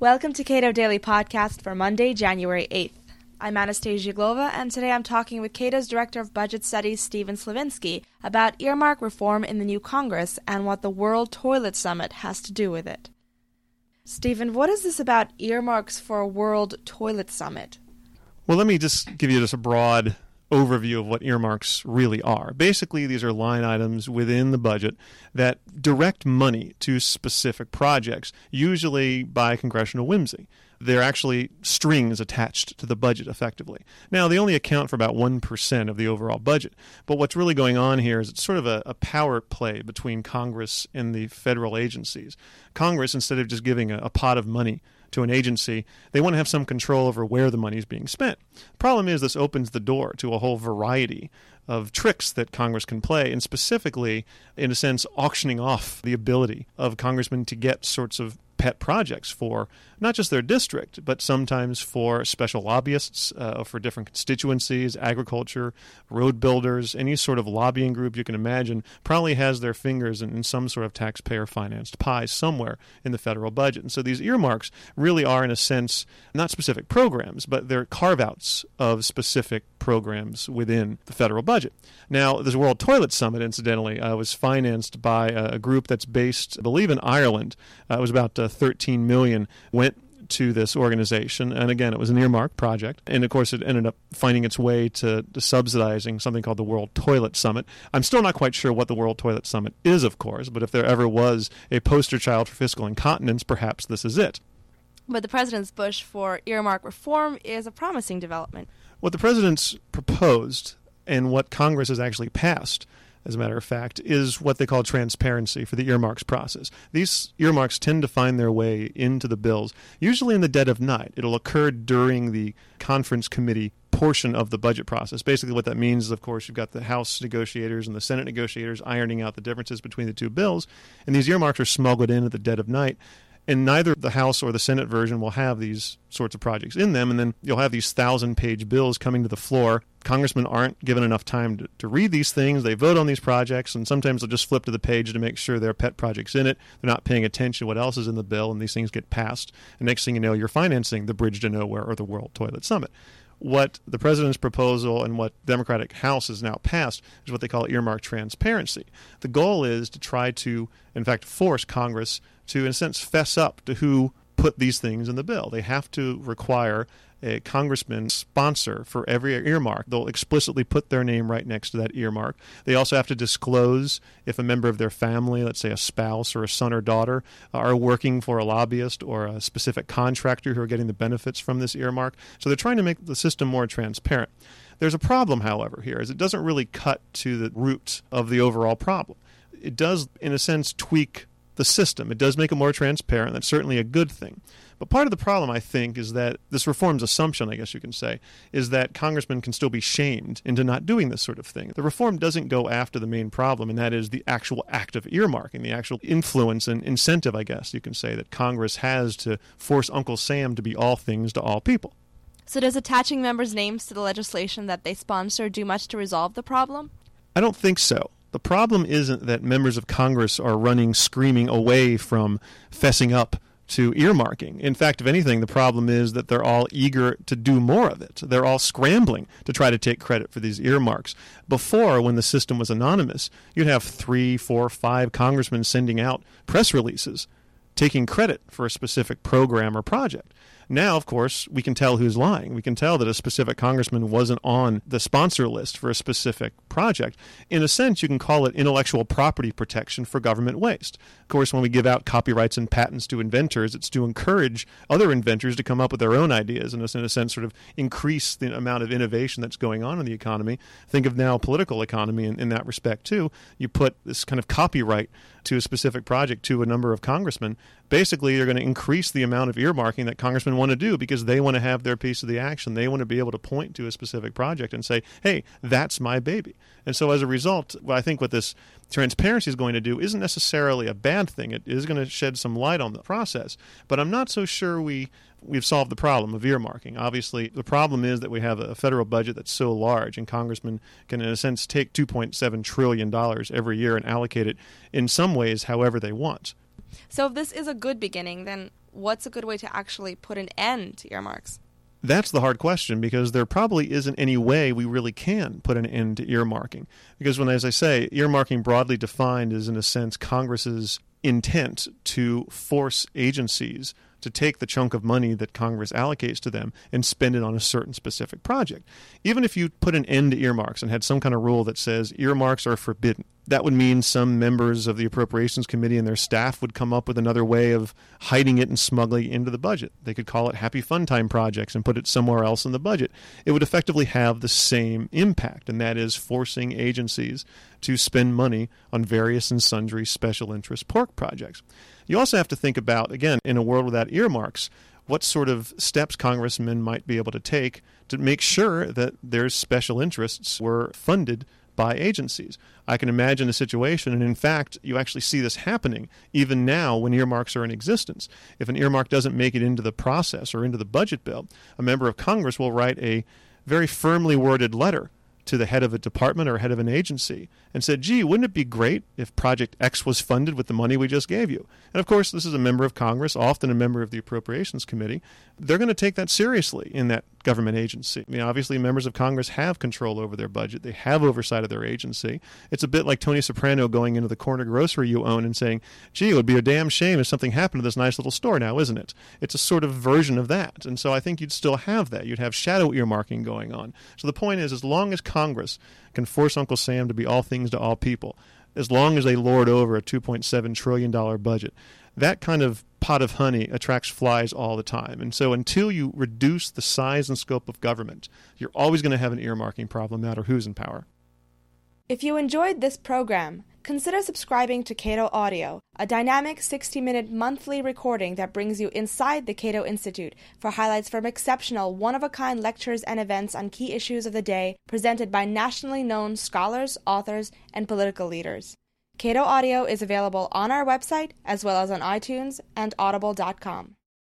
Welcome to Cato Daily Podcast for Monday, January 8th. I'm Anastasia Uglova, and today I'm talking with Cato's Director of Budget Studies, Stephen Slivinski, about earmark reform in the new Congress and what the World Toilet Summit has to do with it. Stephen, what is this about earmarks for a World Toilet Summit? Well, let me just give you just a broad overview of what earmarks really are. Basically, these are line items within the budget that direct money to specific projects, usually by congressional whimsy. They're actually strings attached to the budget effectively. Now, they only account for about 1% of the overall budget. But what's really going on here is it's sort of a, a power play between Congress and the federal agencies. Congress, instead of just giving a, a pot of money to an agency, they want to have some control over where the money is being spent. The problem is this opens the door to a whole variety of tricks that Congress can play, and specifically, in a sense, auctioning off the ability of congressmen to get sorts of pet projects for not just their district, but sometimes for special lobbyists, uh, for different constituencies, agriculture, road builders, any sort of lobbying group you can imagine probably has their fingers in, in some sort of taxpayer financed pie somewhere in the federal budget. And so these earmarks really are, in a sense, not specific programs, but they're carve outs of specific programs within the federal budget. Now, this World Toilet Summit, incidentally, uh, was financed by a, group that's based, I believe, in Ireland. Uh, it was about uh, 13 million went to this organization. And again, it was an earmark project. And of course, it ended up finding its way to, to, subsidizing something called the World Toilet Summit. I'm still not quite sure what the World Toilet Summit is, of course, but if there ever was a poster child for fiscal incontinence, perhaps this is it. But the president's push for earmark reform is a promising development. What the president's proposed and what Congress has actually passed as a matter of fact, is what they call transparency for the earmarks process. These earmarks tend to find their way into the bills, usually in the dead of night. It'll occur during the conference committee portion of the budget process. Basically, what that means is, of course, you've got the House negotiators and the Senate negotiators ironing out the differences between the two bills, and these earmarks are smuggled in at the dead of night and neither the House or the Senate version will have these sorts of projects in them. And then you'll have these thousand page bills coming to the floor. Congressmen aren't given enough time to, to read these things. They vote on these projects, and sometimes they'll just flip to the page to make sure their pet project's in it. They're not paying attention to what else is in the bill, and these things get passed. And next thing you know, you're financing the Bridge to Nowhere or the World Toilet Summit what the president's proposal and what Democratic House has now passed is what they call earmark transparency. The goal is to try to, in fact, force Congress to, in a sense, fess up to who put these things in the bill. They have to require a congressman sponsor for every earmark. They'll explicitly put their name right next to that earmark. They also have to disclose if a member of their family, let's say a spouse or a son or daughter, are working for a lobbyist or a specific contractor who are getting the benefits from this earmark. So they're trying to make the system more transparent. There's a problem, however, here, is it doesn't really cut to the root of the overall problem. It does, in a sense, tweak the system. It does make it more transparent. That's certainly a good thing. But part of the problem, I think, is that this reform's assumption, I guess you can say, is that congressmen can still be shamed into not doing this sort of thing. The reform doesn't go after the main problem, and that is the actual act of earmarking, the actual influence and incentive, I guess you can say, that Congress has to force Uncle Sam to be all things to all people. So, does attaching members' names to the legislation that they sponsor do much to resolve the problem? I don't think so. The problem isn't that members of Congress are running screaming away from fessing up to earmarking. In fact, if anything, the problem is that they're all eager to do more of it. They're all scrambling to try to take credit for these earmarks. Before, when the system was anonymous, you'd have three, four, five congressmen sending out press releases taking credit for a specific program or project. Now, of course, we can tell who's lying. We can tell that a specific congressman wasn't on the sponsor list for a specific project. In a sense, you can call it intellectual property protection for government waste. Of course, when we give out copyrights and patents to inventors, it's to encourage other inventors to come up with their own ideas and, in a sense, sort of increase the amount of innovation that's going on in the economy. Think of now political economy in, in that respect, too. You put this kind of copyright to a specific project to a number of congressmen basically you're going to increase the amount of earmarking that congressmen want to do because they want to have their piece of the action. They want to be able to point to a specific project and say, "Hey, that's my baby." And so as a result, I think what this transparency is going to do isn't necessarily a bad thing. It is going to shed some light on the process, but I'm not so sure we we've solved the problem of earmarking. Obviously, the problem is that we have a federal budget that's so large, and congressmen can, in a sense, take $2.7 trillion every year and allocate it in some ways however they want. So, if this is a good beginning, then what's a good way to actually put an end to earmarks? That's the hard question because there probably isn't any way we really can put an end to earmarking. Because when, as I say, earmarking broadly defined is in a sense Congress's intent to force agencies to take the chunk of money that Congress allocates to them and spend it on a certain specific project. Even if you put an end to earmarks and had some kind of rule that says earmarks are forbidden, that would mean some members of the Appropriations Committee and their staff would come up with another way of hiding it and smuggling it into the budget. They could call it Happy Fun Time projects and put it somewhere else in the budget. It would effectively have the same impact, and that is forcing agencies to spend money on various and sundry special interest pork projects. You also have to think about, again, in a world without earmarks, what sort of steps congressmen might be able to take to make sure that their special interests were funded by agencies. I can imagine a situation, and in fact, you actually see this happening even now when earmarks are in existence. If an earmark doesn't make it into the process or into the budget bill, a member of Congress will write a very firmly worded letter to the head of a department or head of an agency and said, gee, wouldn't it be great if Project X was funded with the money we just gave you? And of course, this is a member of Congress, often a member of the Appropriations Committee. They're going to take that seriously in that government agency. I mean, obviously, members of Congress have control over their budget, they have oversight of their agency. It's a bit like Tony Soprano going into the corner grocery you own and saying, gee, it would be a damn shame if something happened to this nice little store now, isn't it? It's a sort of version of that. And so I think you'd still have that. You'd have shadow earmarking going on. So the point is, as long as Congress can force Uncle Sam to be all things to all people, as long as they lord over a $2.7 trillion budget, that kind of pot of honey attracts flies all the time. And so until you reduce the size and scope of government, you're always going to have an earmarking problem, no matter who's in power. If you enjoyed this program, consider subscribing to Cato Audio, a dynamic 60 minute monthly recording that brings you inside the Cato Institute for highlights from exceptional, one of a kind lectures and events on key issues of the day presented by nationally known scholars, authors, and political leaders. Cato Audio is available on our website as well as on iTunes and audible.com.